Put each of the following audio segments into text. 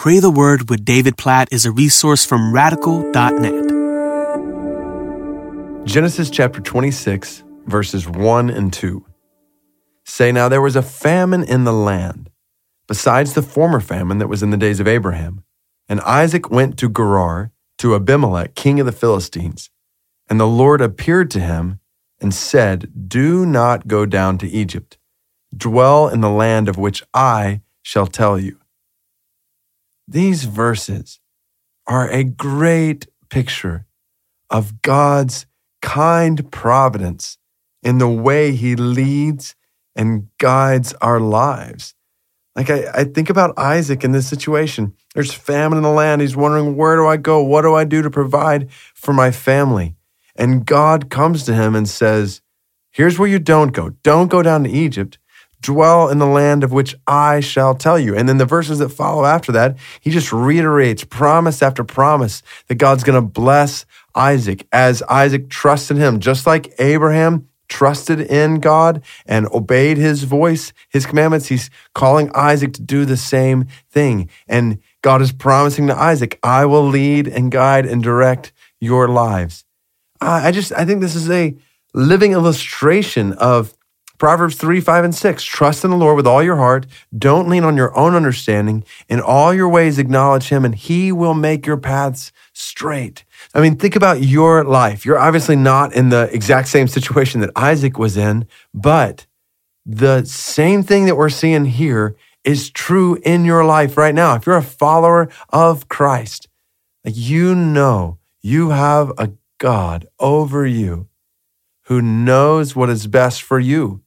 Pray the Word with David Platt is a resource from radical.net. Genesis chapter 26, verses 1 and 2 say, Now there was a famine in the land, besides the former famine that was in the days of Abraham. And Isaac went to Gerar, to Abimelech, king of the Philistines. And the Lord appeared to him and said, Do not go down to Egypt. Dwell in the land of which I shall tell you. These verses are a great picture of God's kind providence in the way he leads and guides our lives. Like I, I, think about Isaac in this situation. There's famine in the land. He's wondering, where do I go? What do I do to provide for my family? And God comes to him and says, Here's where you don't go. Don't go down to Egypt dwell in the land of which I shall tell you. And then the verses that follow after that, he just reiterates promise after promise that God's going to bless Isaac as Isaac trusts in him, just like Abraham trusted in God and obeyed his voice, his commandments. He's calling Isaac to do the same thing. And God is promising to Isaac, I will lead and guide and direct your lives. I just, I think this is a living illustration of Proverbs 3, 5, and 6. Trust in the Lord with all your heart. Don't lean on your own understanding. In all your ways, acknowledge him, and he will make your paths straight. I mean, think about your life. You're obviously not in the exact same situation that Isaac was in, but the same thing that we're seeing here is true in your life right now. If you're a follower of Christ, you know you have a God over you who knows what is best for you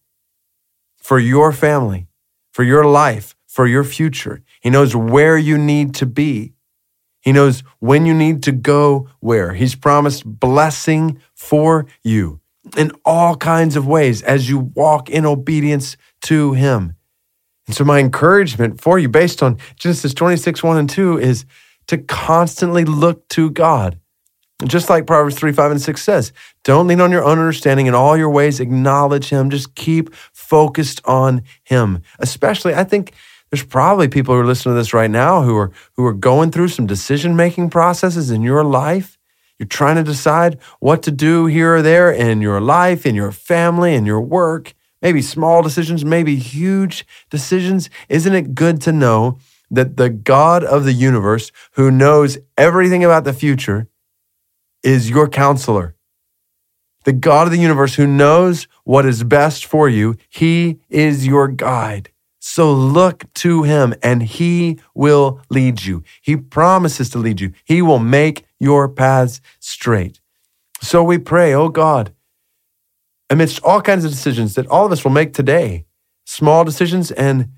for your family, for your life, for your future. He knows where you need to be. He knows when you need to go where. He's promised blessing for you in all kinds of ways as you walk in obedience to Him. And so, my encouragement for you, based on Genesis 26, 1 and 2, is to constantly look to God. Just like Proverbs 3, 5, and 6 says, don't lean on your own understanding. In all your ways, acknowledge Him. Just keep focused on Him. Especially, I think there's probably people who are listening to this right now who are, who are going through some decision making processes in your life. You're trying to decide what to do here or there in your life, in your family, in your work. Maybe small decisions, maybe huge decisions. Isn't it good to know that the God of the universe, who knows everything about the future, is your counselor. The God of the universe who knows what is best for you, he is your guide. So look to him and he will lead you. He promises to lead you. He will make your paths straight. So we pray, oh God, amidst all kinds of decisions that all of us will make today, small decisions, and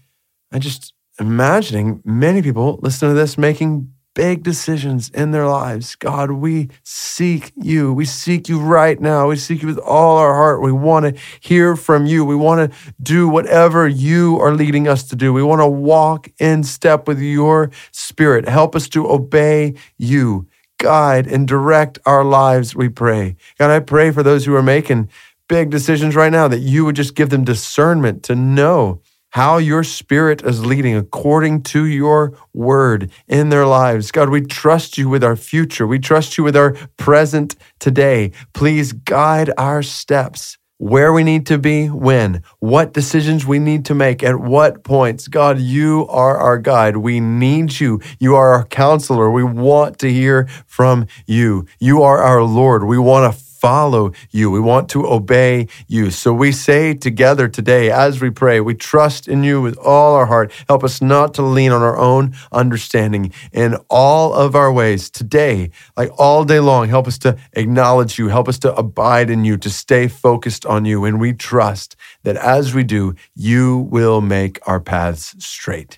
I just imagining many people listening to this making big decisions in their lives. God, we seek you. We seek you right now. We seek you with all our heart. We want to hear from you. We want to do whatever you are leading us to do. We want to walk in step with your spirit. Help us to obey you. Guide and direct our lives, we pray. God, I pray for those who are making big decisions right now that you would just give them discernment to know how your spirit is leading according to your word in their lives. God, we trust you with our future. We trust you with our present today. Please guide our steps where we need to be, when, what decisions we need to make, at what points. God, you are our guide. We need you. You are our counselor. We want to hear from you. You are our Lord. We want to follow you. We want to obey you. So we say together today, as we pray, we trust in you with all our heart. Help us not to lean on our own understanding in all of our ways today, like all day long. Help us to acknowledge you. Help us to abide in you, to stay focused on you. And we trust that as we do, you will make our paths straight.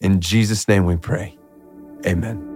In Jesus' name we pray. Amen.